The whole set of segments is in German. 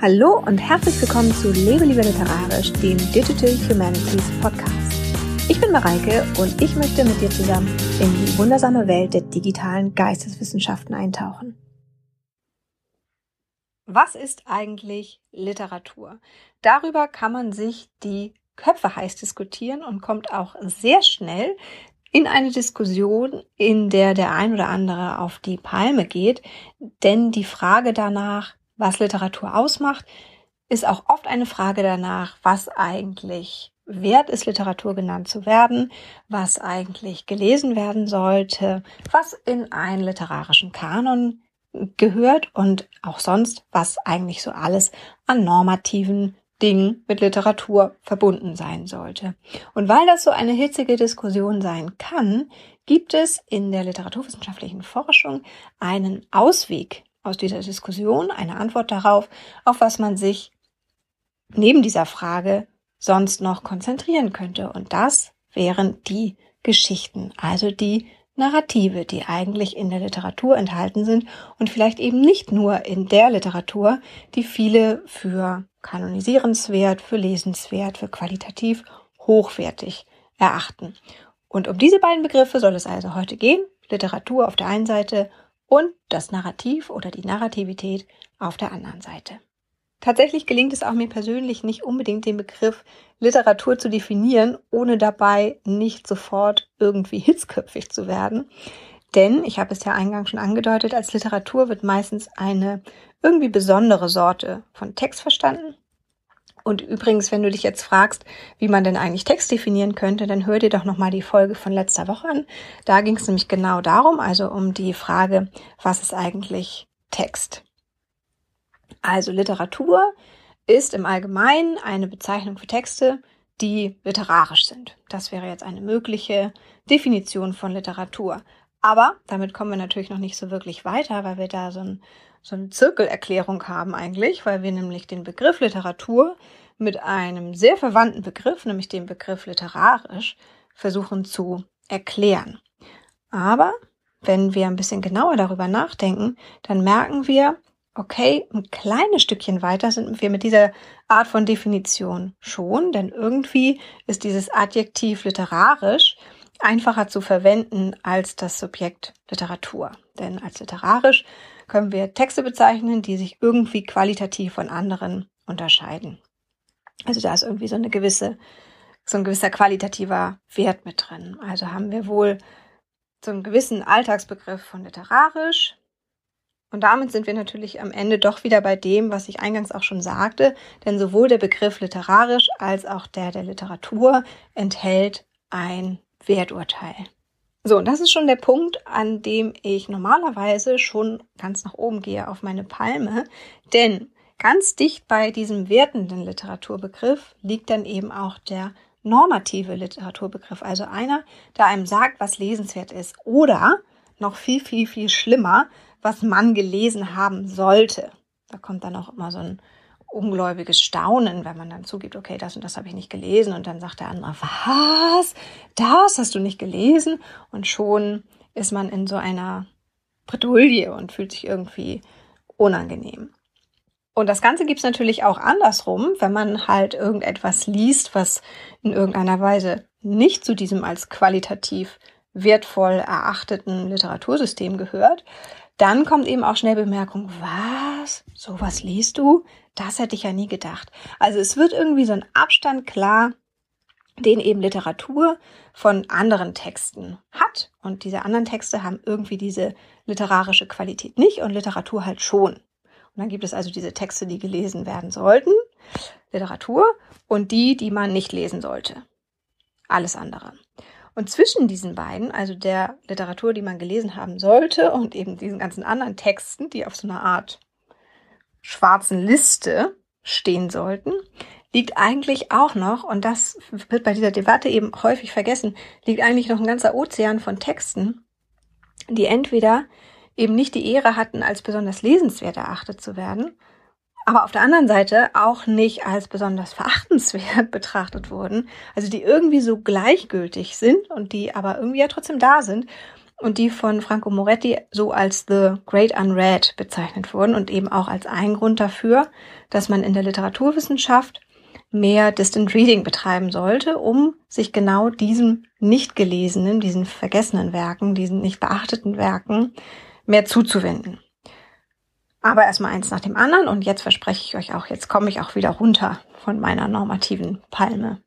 Hallo und herzlich willkommen zu Lebe lieber literarisch, dem Digital Humanities Podcast. Ich bin Mareike und ich möchte mit dir zusammen in die wundersame Welt der digitalen Geisteswissenschaften eintauchen. Was ist eigentlich Literatur? Darüber kann man sich die Köpfe heiß diskutieren und kommt auch sehr schnell in eine Diskussion, in der der ein oder andere auf die Palme geht, denn die Frage danach, was Literatur ausmacht, ist auch oft eine Frage danach, was eigentlich wert ist, Literatur genannt zu werden, was eigentlich gelesen werden sollte, was in einen literarischen Kanon gehört und auch sonst, was eigentlich so alles an normativen Dingen mit Literatur verbunden sein sollte. Und weil das so eine hitzige Diskussion sein kann, gibt es in der literaturwissenschaftlichen Forschung einen Ausweg aus dieser Diskussion eine Antwort darauf, auf was man sich neben dieser Frage sonst noch konzentrieren könnte. Und das wären die Geschichten, also die Narrative, die eigentlich in der Literatur enthalten sind und vielleicht eben nicht nur in der Literatur, die viele für kanonisierenswert, für lesenswert, für qualitativ hochwertig erachten. Und um diese beiden Begriffe soll es also heute gehen. Literatur auf der einen Seite und das Narrativ oder die Narrativität auf der anderen Seite. Tatsächlich gelingt es auch mir persönlich nicht unbedingt den Begriff Literatur zu definieren, ohne dabei nicht sofort irgendwie hitzköpfig zu werden. Denn, ich habe es ja eingangs schon angedeutet, als Literatur wird meistens eine irgendwie besondere Sorte von Text verstanden. Und übrigens, wenn du dich jetzt fragst, wie man denn eigentlich Text definieren könnte, dann hör dir doch nochmal die Folge von letzter Woche an. Da ging es nämlich genau darum, also um die Frage, was ist eigentlich Text? Also Literatur ist im Allgemeinen eine Bezeichnung für Texte, die literarisch sind. Das wäre jetzt eine mögliche Definition von Literatur. Aber damit kommen wir natürlich noch nicht so wirklich weiter, weil wir da so, ein, so eine Zirkelerklärung haben eigentlich, weil wir nämlich den Begriff Literatur mit einem sehr verwandten Begriff, nämlich dem Begriff literarisch, versuchen zu erklären. Aber wenn wir ein bisschen genauer darüber nachdenken, dann merken wir, okay, ein kleines Stückchen weiter sind wir mit dieser Art von Definition schon, denn irgendwie ist dieses Adjektiv literarisch einfacher zu verwenden als das Subjekt Literatur. Denn als literarisch können wir Texte bezeichnen, die sich irgendwie qualitativ von anderen unterscheiden. Also da ist irgendwie so eine gewisse, so ein gewisser qualitativer Wert mit drin. Also haben wir wohl so einen gewissen Alltagsbegriff von literarisch. Und damit sind wir natürlich am Ende doch wieder bei dem, was ich eingangs auch schon sagte, denn sowohl der Begriff literarisch als auch der der Literatur enthält ein Werturteil. So, und das ist schon der Punkt, an dem ich normalerweise schon ganz nach oben gehe auf meine Palme, denn ganz dicht bei diesem wertenden Literaturbegriff liegt dann eben auch der normative Literaturbegriff, also einer, der einem sagt, was lesenswert ist oder noch viel, viel, viel schlimmer, was man gelesen haben sollte. Da kommt dann auch immer so ein ungläubiges Staunen, wenn man dann zugibt, okay, das und das habe ich nicht gelesen und dann sagt der andere, was? Das hast du nicht gelesen? Und schon ist man in so einer Bredouille und fühlt sich irgendwie unangenehm. Und das Ganze gibt's natürlich auch andersrum, wenn man halt irgendetwas liest, was in irgendeiner Weise nicht zu diesem als qualitativ wertvoll erachteten Literatursystem gehört, dann kommt eben auch schnell Bemerkung, was? Sowas liest du? Das hätte ich ja nie gedacht. Also es wird irgendwie so ein Abstand klar, den eben Literatur von anderen Texten hat. Und diese anderen Texte haben irgendwie diese literarische Qualität nicht und Literatur halt schon. Und dann gibt es also diese Texte, die gelesen werden sollten, Literatur, und die, die man nicht lesen sollte. Alles andere. Und zwischen diesen beiden, also der Literatur, die man gelesen haben sollte, und eben diesen ganzen anderen Texten, die auf so einer Art schwarzen Liste stehen sollten, liegt eigentlich auch noch, und das wird bei dieser Debatte eben häufig vergessen, liegt eigentlich noch ein ganzer Ozean von Texten, die entweder eben nicht die Ehre hatten, als besonders lesenswert erachtet zu werden, aber auf der anderen Seite auch nicht als besonders verachtenswert betrachtet wurden, also die irgendwie so gleichgültig sind und die aber irgendwie ja trotzdem da sind und die von Franco Moretti so als The Great Unread bezeichnet wurden und eben auch als ein Grund dafür, dass man in der Literaturwissenschaft mehr Distant Reading betreiben sollte, um sich genau diesen nicht gelesenen, diesen vergessenen Werken, diesen nicht beachteten Werken mehr zuzuwenden. Aber erstmal eins nach dem anderen und jetzt verspreche ich euch auch, jetzt komme ich auch wieder runter von meiner normativen Palme.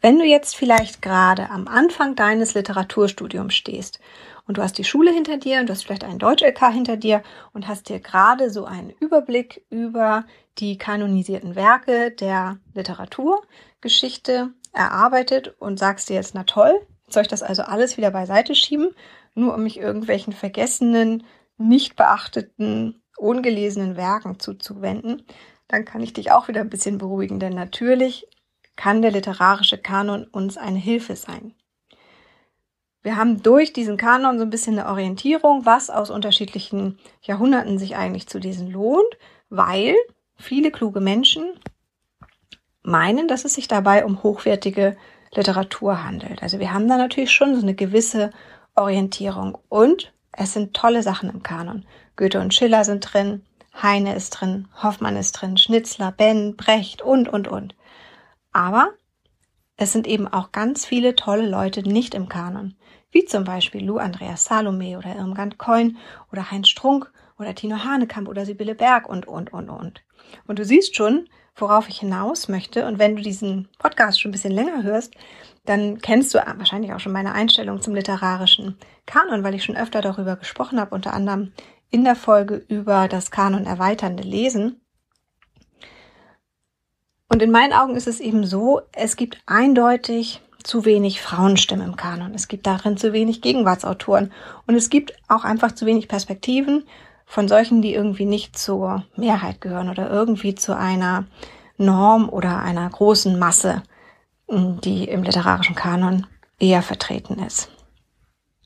Wenn du jetzt vielleicht gerade am Anfang deines Literaturstudiums stehst und du hast die Schule hinter dir und du hast vielleicht einen Deutsch-LK hinter dir und hast dir gerade so einen Überblick über die kanonisierten Werke der Literaturgeschichte erarbeitet und sagst dir jetzt, na toll, soll ich das also alles wieder beiseite schieben, nur um mich irgendwelchen vergessenen, nicht beachteten, ungelesenen Werken zuzuwenden, dann kann ich dich auch wieder ein bisschen beruhigen, denn natürlich kann der literarische Kanon uns eine Hilfe sein. Wir haben durch diesen Kanon so ein bisschen eine Orientierung, was aus unterschiedlichen Jahrhunderten sich eigentlich zu diesen lohnt, weil viele kluge Menschen meinen, dass es sich dabei um hochwertige Literatur handelt. Also wir haben da natürlich schon so eine gewisse Orientierung und es sind tolle Sachen im Kanon. Goethe und Schiller sind drin, Heine ist drin, Hoffmann ist drin, Schnitzler, Ben, Brecht und, und, und. Aber es sind eben auch ganz viele tolle Leute nicht im Kanon, wie zum Beispiel Lou Andreas Salome oder Irmgard Coin oder Heinz Strunk oder Tino Hanekamp oder Sibylle Berg und, und, und, und. Und du siehst schon, worauf ich hinaus möchte. Und wenn du diesen Podcast schon ein bisschen länger hörst, dann kennst du wahrscheinlich auch schon meine Einstellung zum literarischen Kanon, weil ich schon öfter darüber gesprochen habe, unter anderem in der Folge über das Kanon erweiternde Lesen. Und in meinen Augen ist es eben so, es gibt eindeutig zu wenig Frauenstimmen im Kanon. Es gibt darin zu wenig Gegenwartsautoren. Und es gibt auch einfach zu wenig Perspektiven von solchen, die irgendwie nicht zur Mehrheit gehören oder irgendwie zu einer Norm oder einer großen Masse, die im literarischen Kanon eher vertreten ist.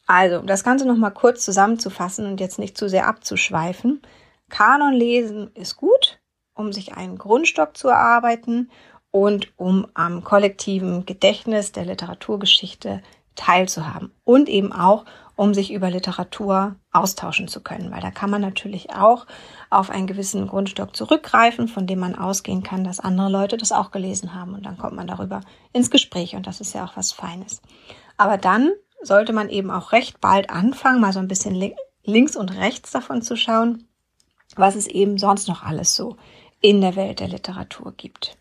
Also, das Ganze nochmal kurz zusammenzufassen und jetzt nicht zu sehr abzuschweifen. Kanon lesen ist gut, um sich einen Grundstock zu erarbeiten und um am kollektiven Gedächtnis der Literaturgeschichte teilzuhaben und eben auch, um sich über Literatur austauschen zu können, weil da kann man natürlich auch auf einen gewissen Grundstock zurückgreifen, von dem man ausgehen kann, dass andere Leute das auch gelesen haben und dann kommt man darüber ins Gespräch und das ist ja auch was Feines. Aber dann sollte man eben auch recht bald anfangen, mal so ein bisschen links und rechts davon zu schauen, was es eben sonst noch alles so in der Welt der Literatur gibt.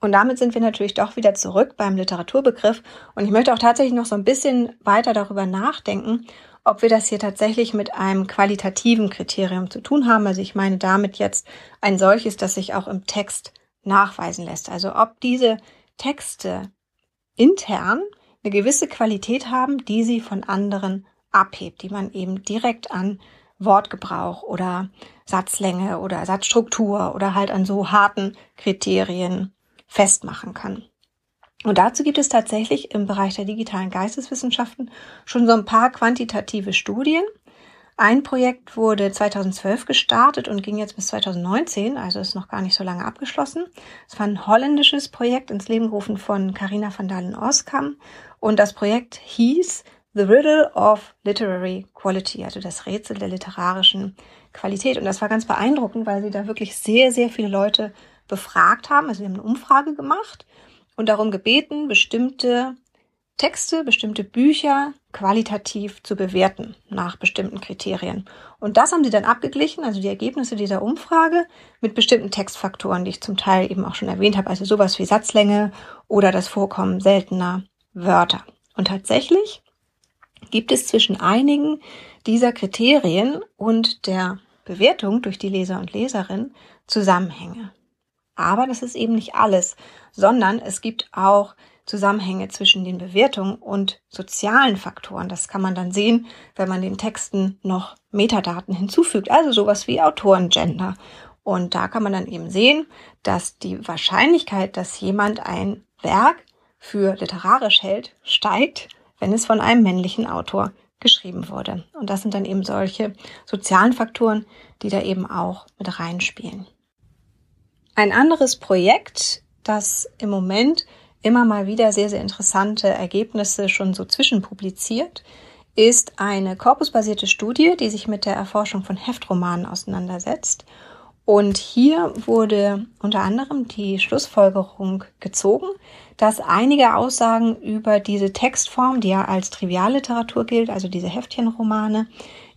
Und damit sind wir natürlich doch wieder zurück beim Literaturbegriff. Und ich möchte auch tatsächlich noch so ein bisschen weiter darüber nachdenken, ob wir das hier tatsächlich mit einem qualitativen Kriterium zu tun haben. Also ich meine damit jetzt ein solches, das sich auch im Text nachweisen lässt. Also ob diese Texte intern eine gewisse Qualität haben, die sie von anderen abhebt, die man eben direkt an Wortgebrauch oder Satzlänge oder Satzstruktur oder halt an so harten Kriterien festmachen kann. Und dazu gibt es tatsächlich im Bereich der digitalen Geisteswissenschaften schon so ein paar quantitative Studien. Ein Projekt wurde 2012 gestartet und ging jetzt bis 2019, also ist noch gar nicht so lange abgeschlossen. Es war ein holländisches Projekt ins Leben gerufen von Carina van Dalen-Oskam und das Projekt hieß The Riddle of Literary Quality, also das Rätsel der literarischen Qualität. Und das war ganz beeindruckend, weil sie da wirklich sehr, sehr viele Leute befragt haben. Also wir haben eine Umfrage gemacht und darum gebeten, bestimmte Texte, bestimmte Bücher qualitativ zu bewerten nach bestimmten Kriterien. Und das haben sie dann abgeglichen, also die Ergebnisse dieser Umfrage, mit bestimmten Textfaktoren, die ich zum Teil eben auch schon erwähnt habe, also sowas wie Satzlänge oder das Vorkommen seltener Wörter. Und tatsächlich gibt es zwischen einigen dieser Kriterien und der Bewertung durch die Leser und Leserin Zusammenhänge. Aber das ist eben nicht alles, sondern es gibt auch Zusammenhänge zwischen den Bewertungen und sozialen Faktoren. Das kann man dann sehen, wenn man den Texten noch Metadaten hinzufügt, also sowas wie Autorengender. Und da kann man dann eben sehen, dass die Wahrscheinlichkeit, dass jemand ein Werk für literarisch hält, steigt, wenn es von einem männlichen Autor geschrieben wurde. Und das sind dann eben solche sozialen Faktoren, die da eben auch mit reinspielen. Ein anderes Projekt, das im Moment immer mal wieder sehr, sehr interessante Ergebnisse schon so zwischenpubliziert, ist eine korpusbasierte Studie, die sich mit der Erforschung von Heftromanen auseinandersetzt. Und hier wurde unter anderem die Schlussfolgerung gezogen, dass einige Aussagen über diese Textform, die ja als Trivialliteratur gilt, also diese Heftchenromane,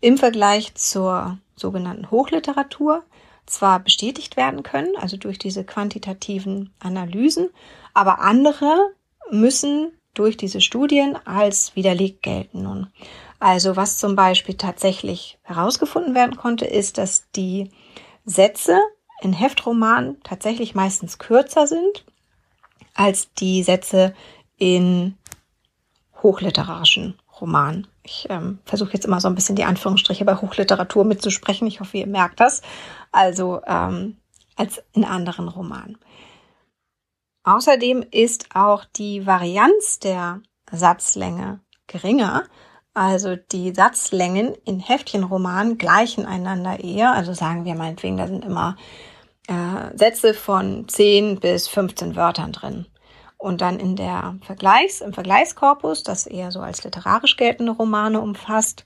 im Vergleich zur sogenannten Hochliteratur zwar bestätigt werden können, also durch diese quantitativen Analysen, aber andere müssen durch diese Studien als widerlegt gelten nun. Also was zum Beispiel tatsächlich herausgefunden werden konnte, ist, dass die Sätze in Heftromanen tatsächlich meistens kürzer sind als die Sätze in hochliterarischen Romanen. Ich ähm, versuche jetzt immer so ein bisschen die Anführungsstriche bei Hochliteratur mitzusprechen. Ich hoffe, ihr merkt das. Also ähm, als in anderen Romanen. Außerdem ist auch die Varianz der Satzlänge geringer. Also die Satzlängen in Heftchenromanen gleichen einander eher. Also sagen wir meinetwegen, da sind immer äh, Sätze von 10 bis 15 Wörtern drin. Und dann in der Vergleichs, im Vergleichskorpus, das eher so als literarisch geltende Romane umfasst,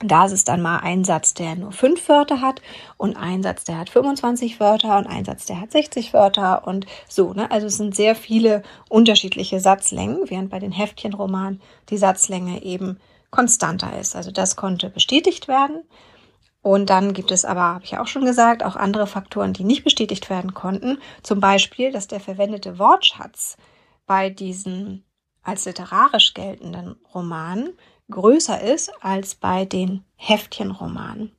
da ist es dann mal ein Satz, der nur fünf Wörter hat und ein Satz, der hat 25 Wörter und ein Satz, der hat 60 Wörter und so. Ne? Also es sind sehr viele unterschiedliche Satzlängen, während bei den Heftchenromanen die Satzlänge eben konstanter ist. Also das konnte bestätigt werden. Und dann gibt es aber, habe ich auch schon gesagt, auch andere Faktoren, die nicht bestätigt werden konnten. Zum Beispiel, dass der verwendete Wortschatz bei diesen als literarisch geltenden Romanen größer ist als bei den Heftchenromanen.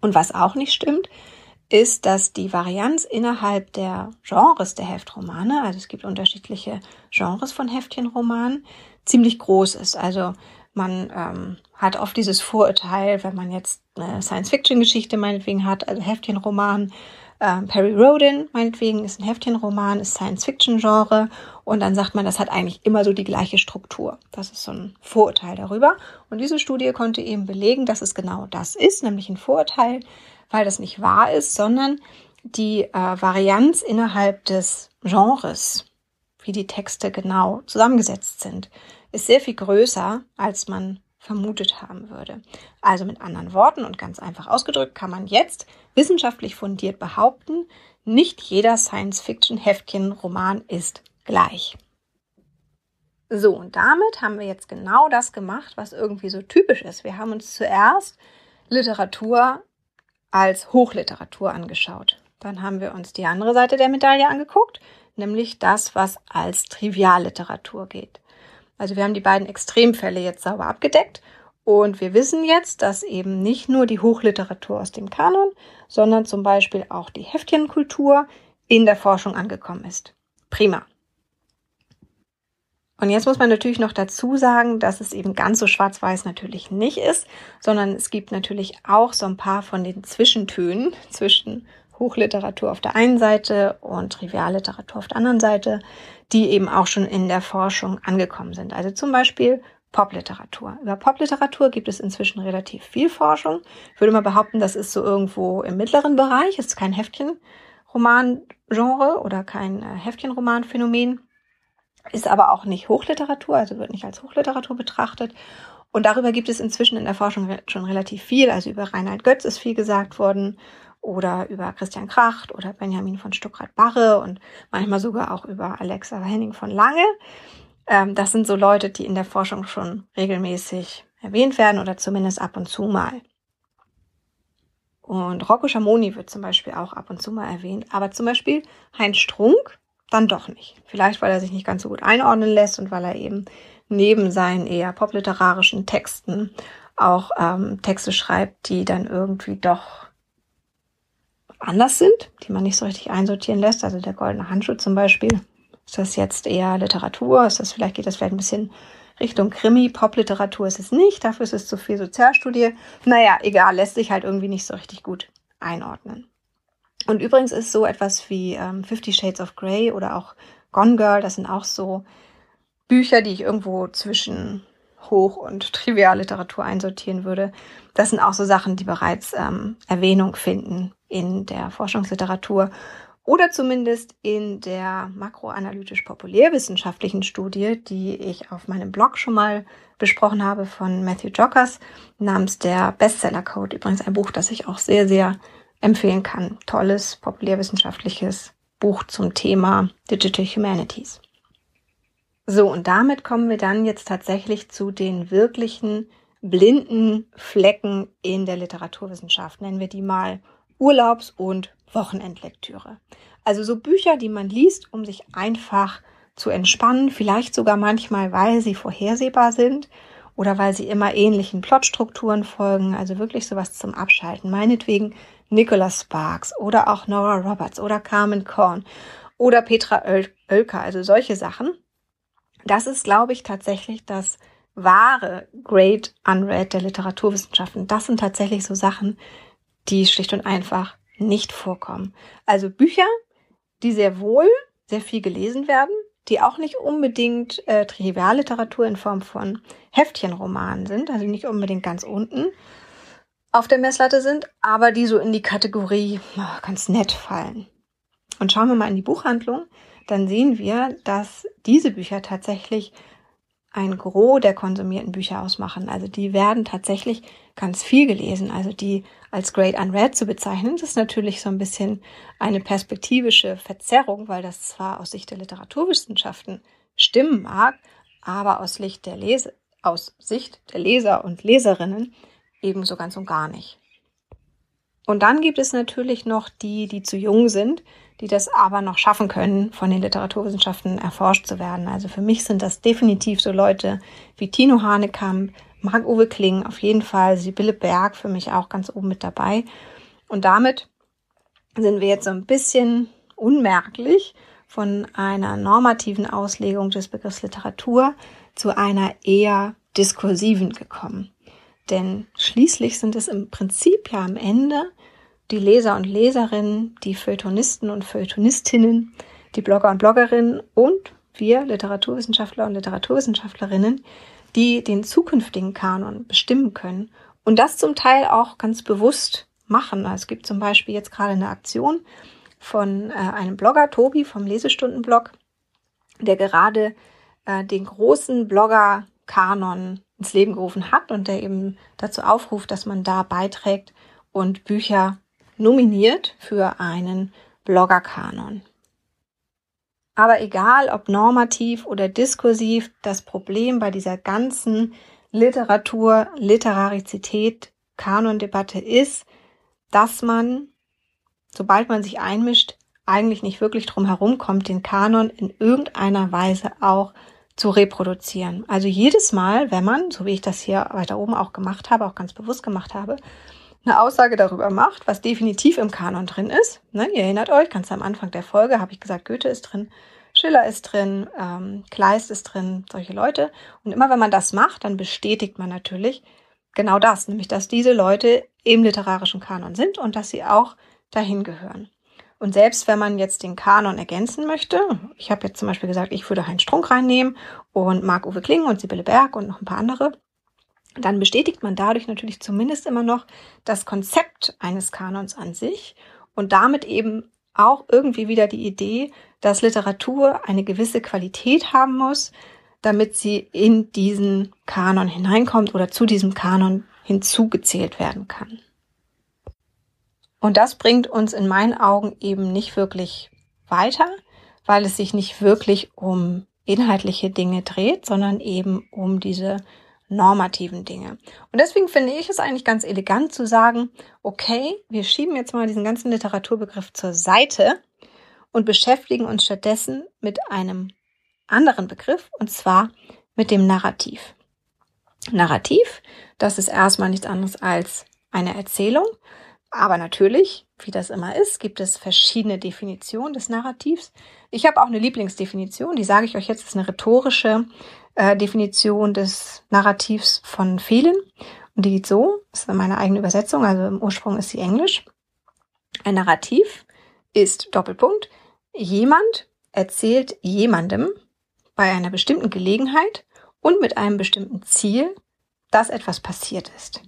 Und was auch nicht stimmt, ist, dass die Varianz innerhalb der Genres der Heftromane, also es gibt unterschiedliche Genres von Heftchenromanen, ziemlich groß ist. Also man ähm, hat oft dieses Vorurteil, wenn man jetzt eine Science-Fiction-Geschichte meinetwegen hat, also Heftchenroman, ähm, Perry Rodin, meinetwegen, ist ein Heftchenroman, ist Science-Fiction-Genre und dann sagt man, das hat eigentlich immer so die gleiche Struktur. Das ist so ein Vorurteil darüber. Und diese Studie konnte eben belegen, dass es genau das ist, nämlich ein Vorurteil, weil das nicht wahr ist, sondern die äh, Varianz innerhalb des Genres, wie die Texte genau zusammengesetzt sind, ist sehr viel größer, als man vermutet haben würde. Also mit anderen Worten und ganz einfach ausgedrückt kann man jetzt wissenschaftlich fundiert behaupten, nicht jeder Science-Fiction-Heftchen-Roman ist gleich. So, und damit haben wir jetzt genau das gemacht, was irgendwie so typisch ist. Wir haben uns zuerst Literatur als Hochliteratur angeschaut. Dann haben wir uns die andere Seite der Medaille angeguckt, nämlich das, was als Trivialliteratur geht. Also wir haben die beiden Extremfälle jetzt sauber abgedeckt und wir wissen jetzt, dass eben nicht nur die Hochliteratur aus dem Kanon, sondern zum Beispiel auch die Heftchenkultur in der Forschung angekommen ist. Prima. Und jetzt muss man natürlich noch dazu sagen, dass es eben ganz so schwarz-weiß natürlich nicht ist, sondern es gibt natürlich auch so ein paar von den Zwischentönen zwischen Hochliteratur auf der einen Seite und Trivialliteratur auf der anderen Seite, die eben auch schon in der Forschung angekommen sind. Also zum Beispiel Popliteratur. Über Popliteratur gibt es inzwischen relativ viel Forschung. Ich würde mal behaupten, das ist so irgendwo im mittleren Bereich, ist kein Heftchenroman-Genre oder kein äh, Heftchenroman-Phänomen, ist aber auch nicht Hochliteratur, also wird nicht als Hochliteratur betrachtet. Und darüber gibt es inzwischen in der Forschung schon relativ viel. Also über Reinhard Götz ist viel gesagt worden oder über Christian Kracht oder Benjamin von Stuckrad-Barre und manchmal sogar auch über Alexa Henning von Lange. Ähm, das sind so Leute, die in der Forschung schon regelmäßig erwähnt werden oder zumindest ab und zu mal. Und Rocco Schamoni wird zum Beispiel auch ab und zu mal erwähnt, aber zum Beispiel Heinz Strunk dann doch nicht. Vielleicht, weil er sich nicht ganz so gut einordnen lässt und weil er eben neben seinen eher popliterarischen Texten auch ähm, Texte schreibt, die dann irgendwie doch anders sind, die man nicht so richtig einsortieren lässt. Also der goldene Handschuh zum Beispiel. Ist das jetzt eher Literatur? Ist das vielleicht, geht das vielleicht ein bisschen Richtung Krimi, Popliteratur ist es nicht, dafür ist es zu viel Sozialstudie. Naja, egal, lässt sich halt irgendwie nicht so richtig gut einordnen. Und übrigens ist so etwas wie ähm, Fifty Shades of Grey oder auch Gone Girl, das sind auch so Bücher, die ich irgendwo zwischen Hoch- und Trivialliteratur einsortieren würde. Das sind auch so Sachen, die bereits ähm, Erwähnung finden in der Forschungsliteratur oder zumindest in der makroanalytisch-populärwissenschaftlichen Studie, die ich auf meinem Blog schon mal besprochen habe von Matthew Jockers namens der Bestseller Code. Übrigens ein Buch, das ich auch sehr, sehr empfehlen kann. Tolles, populärwissenschaftliches Buch zum Thema Digital Humanities. So, und damit kommen wir dann jetzt tatsächlich zu den wirklichen blinden Flecken in der Literaturwissenschaft. Nennen wir die mal Urlaubs- und Wochenendlektüre. Also so Bücher, die man liest, um sich einfach zu entspannen, vielleicht sogar manchmal, weil sie vorhersehbar sind oder weil sie immer ähnlichen Plotstrukturen folgen, also wirklich sowas zum Abschalten. Meinetwegen Nicholas Sparks oder auch Nora Roberts oder Carmen Korn oder Petra Oelker, also solche Sachen. Das ist, glaube ich, tatsächlich das wahre Great Unread der Literaturwissenschaften. Das sind tatsächlich so Sachen, die schlicht und einfach nicht vorkommen. Also Bücher, die sehr wohl sehr viel gelesen werden, die auch nicht unbedingt äh, Trivialliteratur in Form von Heftchenromanen sind, also nicht unbedingt ganz unten auf der Messlatte sind, aber die so in die Kategorie oh, ganz nett fallen. Und schauen wir mal in die Buchhandlung, dann sehen wir, dass diese Bücher tatsächlich ein Gros der konsumierten Bücher ausmachen. Also die werden tatsächlich ganz viel gelesen. Also die als Great Unread zu bezeichnen, das ist natürlich so ein bisschen eine perspektivische Verzerrung, weil das zwar aus Sicht der Literaturwissenschaften stimmen mag, aber aus Sicht der Lese, aus Sicht der Leser und Leserinnen ebenso ganz und gar nicht. Und dann gibt es natürlich noch die, die zu jung sind, die das aber noch schaffen können, von den Literaturwissenschaften erforscht zu werden. Also für mich sind das definitiv so Leute wie Tino Hanekamp, Marc-Uwe Kling, auf jeden Fall Sibylle Berg für mich auch ganz oben mit dabei. Und damit sind wir jetzt so ein bisschen unmerklich von einer normativen Auslegung des Begriffs Literatur zu einer eher diskursiven gekommen. Denn schließlich sind es im Prinzip ja am Ende die Leser und Leserinnen, die Feuilletonisten und Feuilletonistinnen, die Blogger und Bloggerinnen und wir Literaturwissenschaftler und Literaturwissenschaftlerinnen, die den zukünftigen Kanon bestimmen können und das zum Teil auch ganz bewusst machen. Also es gibt zum Beispiel jetzt gerade eine Aktion von äh, einem Blogger, Tobi vom Lesestundenblog, der gerade äh, den großen Blogger-Kanon ins Leben gerufen hat und der eben dazu aufruft, dass man da beiträgt und Bücher nominiert für einen Bloggerkanon. Aber egal ob normativ oder diskursiv, das Problem bei dieser ganzen Literatur, Literarizität, Kanondebatte ist, dass man, sobald man sich einmischt, eigentlich nicht wirklich drum herum kommt, den Kanon in irgendeiner Weise auch zu reproduzieren. Also jedes Mal, wenn man, so wie ich das hier weiter oben auch gemacht habe, auch ganz bewusst gemacht habe, eine Aussage darüber macht, was definitiv im Kanon drin ist. Ne, ihr erinnert euch, ganz am Anfang der Folge habe ich gesagt, Goethe ist drin, Schiller ist drin, ähm, Kleist ist drin, solche Leute. Und immer wenn man das macht, dann bestätigt man natürlich genau das, nämlich dass diese Leute im literarischen Kanon sind und dass sie auch dahin gehören. Und selbst wenn man jetzt den Kanon ergänzen möchte, ich habe jetzt zum Beispiel gesagt, ich würde Heinz Strunk reinnehmen und Marc-Uwe Kling und Sibylle Berg und noch ein paar andere, dann bestätigt man dadurch natürlich zumindest immer noch das Konzept eines Kanons an sich und damit eben auch irgendwie wieder die Idee, dass Literatur eine gewisse Qualität haben muss, damit sie in diesen Kanon hineinkommt oder zu diesem Kanon hinzugezählt werden kann. Und das bringt uns in meinen Augen eben nicht wirklich weiter, weil es sich nicht wirklich um inhaltliche Dinge dreht, sondern eben um diese normativen Dinge. Und deswegen finde ich es eigentlich ganz elegant zu sagen, okay, wir schieben jetzt mal diesen ganzen Literaturbegriff zur Seite und beschäftigen uns stattdessen mit einem anderen Begriff, und zwar mit dem Narrativ. Narrativ, das ist erstmal nichts anderes als eine Erzählung, aber natürlich, wie das immer ist, gibt es verschiedene Definitionen des Narrativs. Ich habe auch eine Lieblingsdefinition, die sage ich euch jetzt, ist eine rhetorische äh, Definition des Narrativs von vielen. Und die geht so, das ist meine eigene Übersetzung, also im Ursprung ist sie Englisch. Ein Narrativ ist Doppelpunkt. Jemand erzählt jemandem bei einer bestimmten Gelegenheit und mit einem bestimmten Ziel, dass etwas passiert ist.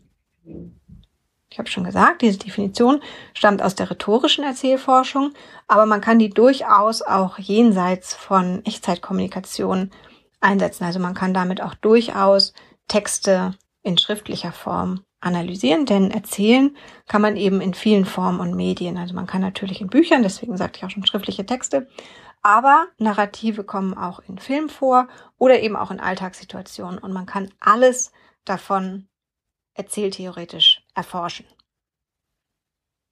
Ich habe schon gesagt, diese Definition stammt aus der rhetorischen Erzählforschung, aber man kann die durchaus auch jenseits von Echtzeitkommunikation einsetzen. Also man kann damit auch durchaus Texte in schriftlicher Form analysieren, denn erzählen kann man eben in vielen Formen und Medien. Also man kann natürlich in Büchern, deswegen sagte ich auch schon schriftliche Texte, aber Narrative kommen auch in Filmen vor oder eben auch in Alltagssituationen und man kann alles davon erzähltheoretisch erforschen.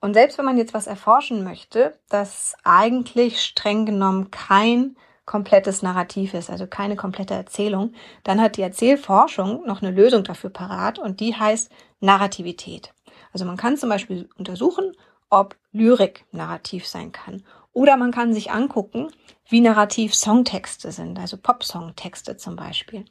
Und selbst wenn man jetzt was erforschen möchte, das eigentlich streng genommen kein komplettes Narrativ ist, also keine komplette Erzählung, dann hat die Erzählforschung noch eine Lösung dafür parat und die heißt Narrativität. Also man kann zum Beispiel untersuchen, ob Lyrik narrativ sein kann. Oder man kann sich angucken, wie narrativ Songtexte sind, also Pop-Songtexte zum Beispiel.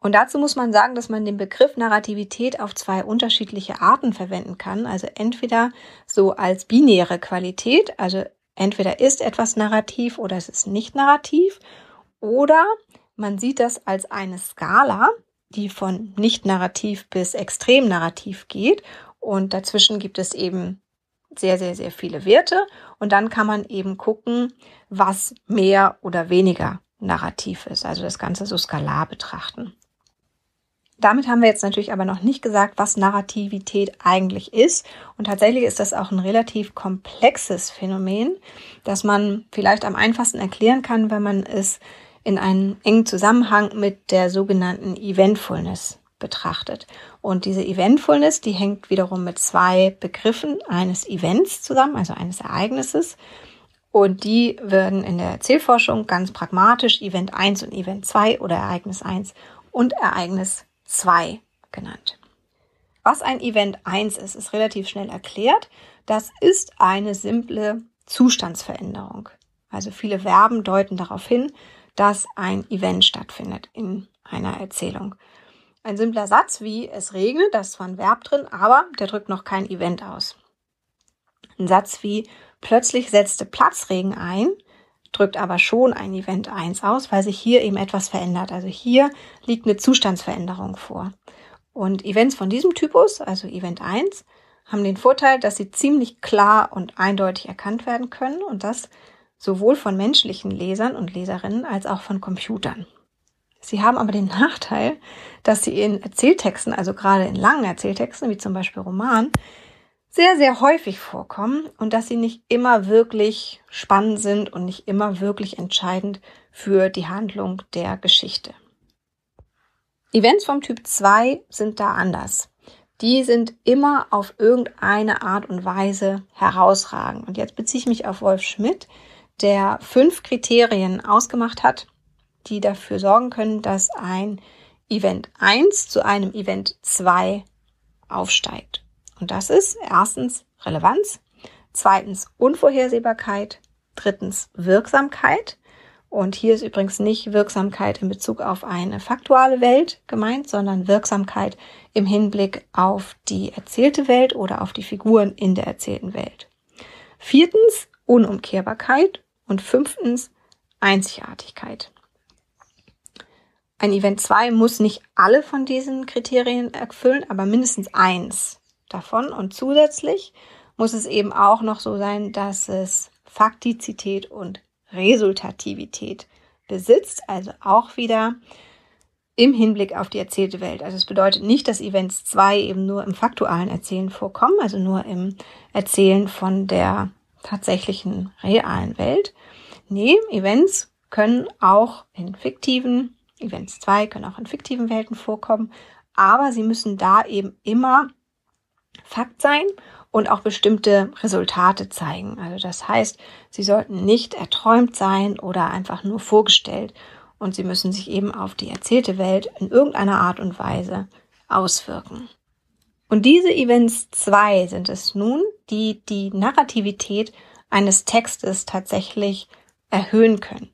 Und dazu muss man sagen, dass man den Begriff Narrativität auf zwei unterschiedliche Arten verwenden kann. Also entweder so als binäre Qualität, also entweder ist etwas narrativ oder es ist nicht narrativ, oder man sieht das als eine Skala, die von nicht narrativ bis extrem narrativ geht. Und dazwischen gibt es eben sehr, sehr, sehr viele Werte. Und dann kann man eben gucken, was mehr oder weniger narrativ ist. Also das Ganze so skalar betrachten. Damit haben wir jetzt natürlich aber noch nicht gesagt, was Narrativität eigentlich ist. Und tatsächlich ist das auch ein relativ komplexes Phänomen, das man vielleicht am einfachsten erklären kann, wenn man es in einen engen Zusammenhang mit der sogenannten Eventfulness betrachtet. Und diese Eventfulness, die hängt wiederum mit zwei Begriffen eines Events zusammen, also eines Ereignisses. Und die werden in der Erzählforschung ganz pragmatisch Event 1 und Event 2 oder Ereignis 1 und Ereignis 2 genannt. Was ein Event 1 ist, ist relativ schnell erklärt. Das ist eine simple Zustandsveränderung. Also viele Verben deuten darauf hin, dass ein Event stattfindet in einer Erzählung. Ein simpler Satz wie es regnet, da ist zwar ein Verb drin, aber der drückt noch kein Event aus. Ein Satz wie plötzlich setzte Platzregen ein, drückt aber schon ein Event 1 aus, weil sich hier eben etwas verändert. Also hier liegt eine Zustandsveränderung vor. Und Events von diesem Typus, also Event 1, haben den Vorteil, dass sie ziemlich klar und eindeutig erkannt werden können und das sowohl von menschlichen Lesern und Leserinnen als auch von Computern. Sie haben aber den Nachteil, dass sie in Erzähltexten, also gerade in langen Erzähltexten, wie zum Beispiel Roman, sehr, sehr häufig vorkommen und dass sie nicht immer wirklich spannend sind und nicht immer wirklich entscheidend für die Handlung der Geschichte. Events vom Typ 2 sind da anders. Die sind immer auf irgendeine Art und Weise herausragend. Und jetzt beziehe ich mich auf Wolf Schmidt, der fünf Kriterien ausgemacht hat, die dafür sorgen können, dass ein Event 1 zu einem Event 2 aufsteigt. Und das ist erstens Relevanz, zweitens Unvorhersehbarkeit, drittens Wirksamkeit. Und hier ist übrigens nicht Wirksamkeit in Bezug auf eine faktuale Welt gemeint, sondern Wirksamkeit im Hinblick auf die erzählte Welt oder auf die Figuren in der erzählten Welt. Viertens Unumkehrbarkeit und fünftens Einzigartigkeit. Ein Event 2 muss nicht alle von diesen Kriterien erfüllen, aber mindestens eins davon. Und zusätzlich muss es eben auch noch so sein, dass es Faktizität und Resultativität besitzt, also auch wieder im Hinblick auf die erzählte Welt. Also es bedeutet nicht, dass Events 2 eben nur im faktualen Erzählen vorkommen, also nur im Erzählen von der tatsächlichen realen Welt. Nee, Events können auch in fiktiven, Events 2 können auch in fiktiven Welten vorkommen, aber sie müssen da eben immer Fakt sein und auch bestimmte Resultate zeigen. Also das heißt, sie sollten nicht erträumt sein oder einfach nur vorgestellt und sie müssen sich eben auf die erzählte Welt in irgendeiner Art und Weise auswirken. Und diese Events 2 sind es nun, die die Narrativität eines Textes tatsächlich erhöhen können.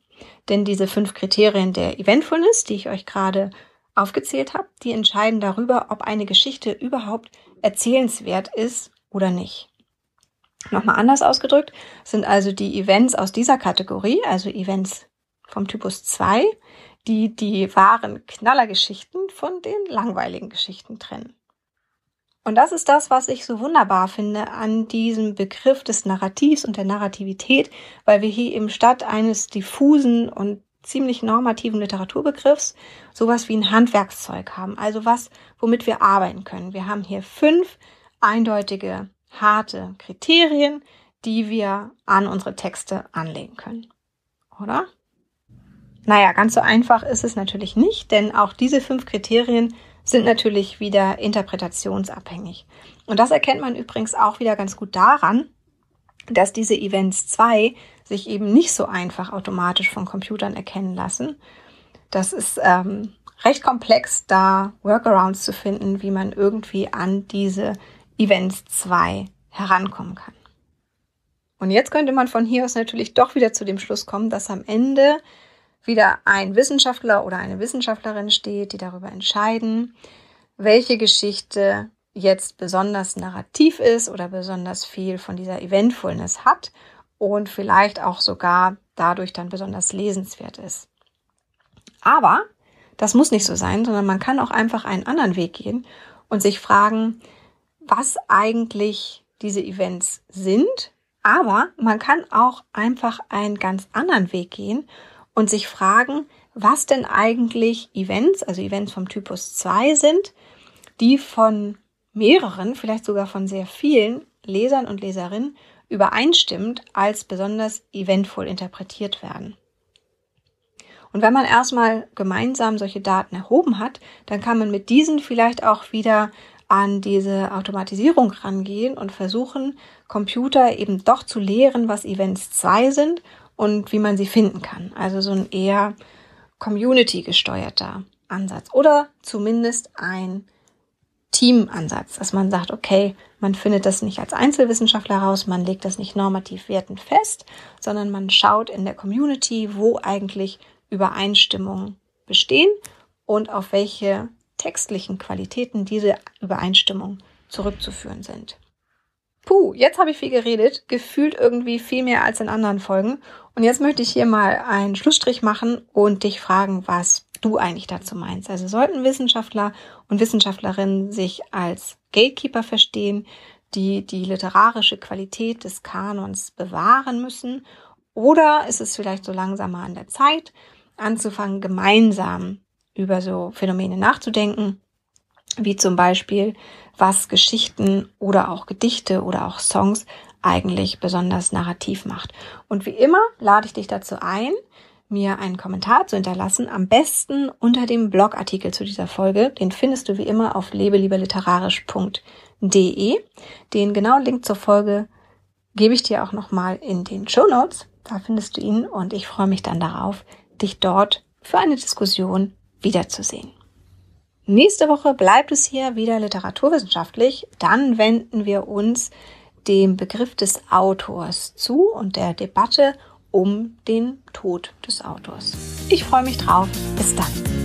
Denn diese fünf Kriterien der Eventfulness, die ich euch gerade aufgezählt habe, die entscheiden darüber, ob eine Geschichte überhaupt erzählenswert ist oder nicht. Nochmal anders ausgedrückt sind also die Events aus dieser Kategorie, also Events vom Typus 2, die die wahren Knallergeschichten von den langweiligen Geschichten trennen. Und das ist das, was ich so wunderbar finde an diesem Begriff des Narrativs und der Narrativität, weil wir hier eben statt eines diffusen und ziemlich normativen Literaturbegriffs sowas wie ein Handwerkszeug haben. Also was, womit wir arbeiten können. Wir haben hier fünf eindeutige, harte Kriterien, die wir an unsere Texte anlegen können. Oder? Naja, ganz so einfach ist es natürlich nicht, denn auch diese fünf Kriterien sind natürlich wieder interpretationsabhängig. Und das erkennt man übrigens auch wieder ganz gut daran, dass diese Events 2 sich eben nicht so einfach automatisch von Computern erkennen lassen. Das ist ähm, recht komplex, da Workarounds zu finden, wie man irgendwie an diese Events 2 herankommen kann. Und jetzt könnte man von hier aus natürlich doch wieder zu dem Schluss kommen, dass am Ende wieder ein Wissenschaftler oder eine Wissenschaftlerin steht, die darüber entscheiden, welche Geschichte jetzt besonders narrativ ist oder besonders viel von dieser Eventfulness hat und vielleicht auch sogar dadurch dann besonders lesenswert ist. Aber das muss nicht so sein, sondern man kann auch einfach einen anderen Weg gehen und sich fragen, was eigentlich diese Events sind. Aber man kann auch einfach einen ganz anderen Weg gehen und sich fragen, was denn eigentlich Events, also Events vom Typus 2 sind, die von mehreren, vielleicht sogar von sehr vielen Lesern und Leserinnen übereinstimmend als besonders eventvoll interpretiert werden. Und wenn man erstmal gemeinsam solche Daten erhoben hat, dann kann man mit diesen vielleicht auch wieder an diese Automatisierung rangehen und versuchen, Computer eben doch zu lehren, was Events 2 sind und wie man sie finden kann. Also so ein eher community gesteuerter Ansatz oder zumindest ein Teamansatz, dass man sagt, okay, man findet das nicht als Einzelwissenschaftler raus, man legt das nicht normativ wertend fest, sondern man schaut in der Community, wo eigentlich Übereinstimmungen bestehen und auf welche textlichen Qualitäten diese Übereinstimmungen zurückzuführen sind. Puh, jetzt habe ich viel geredet, gefühlt irgendwie viel mehr als in anderen Folgen. Und jetzt möchte ich hier mal einen Schlussstrich machen und dich fragen, was du eigentlich dazu meinst. Also sollten Wissenschaftler und Wissenschaftlerinnen sich als Gatekeeper verstehen, die die literarische Qualität des Kanons bewahren müssen? Oder ist es vielleicht so langsamer an der Zeit, anzufangen, gemeinsam über so Phänomene nachzudenken, wie zum Beispiel, was Geschichten oder auch Gedichte oder auch Songs eigentlich besonders narrativ macht. Und wie immer lade ich dich dazu ein, mir einen Kommentar zu hinterlassen, am besten unter dem Blogartikel zu dieser Folge. Den findest du wie immer auf lebelieberliterarisch.de. Den genauen Link zur Folge gebe ich dir auch nochmal in den Show Notes. Da findest du ihn und ich freue mich dann darauf, dich dort für eine Diskussion wiederzusehen. Nächste Woche bleibt es hier wieder literaturwissenschaftlich. Dann wenden wir uns dem Begriff des Autors zu und der Debatte um den Tod des Autors. Ich freue mich drauf. Bis dann.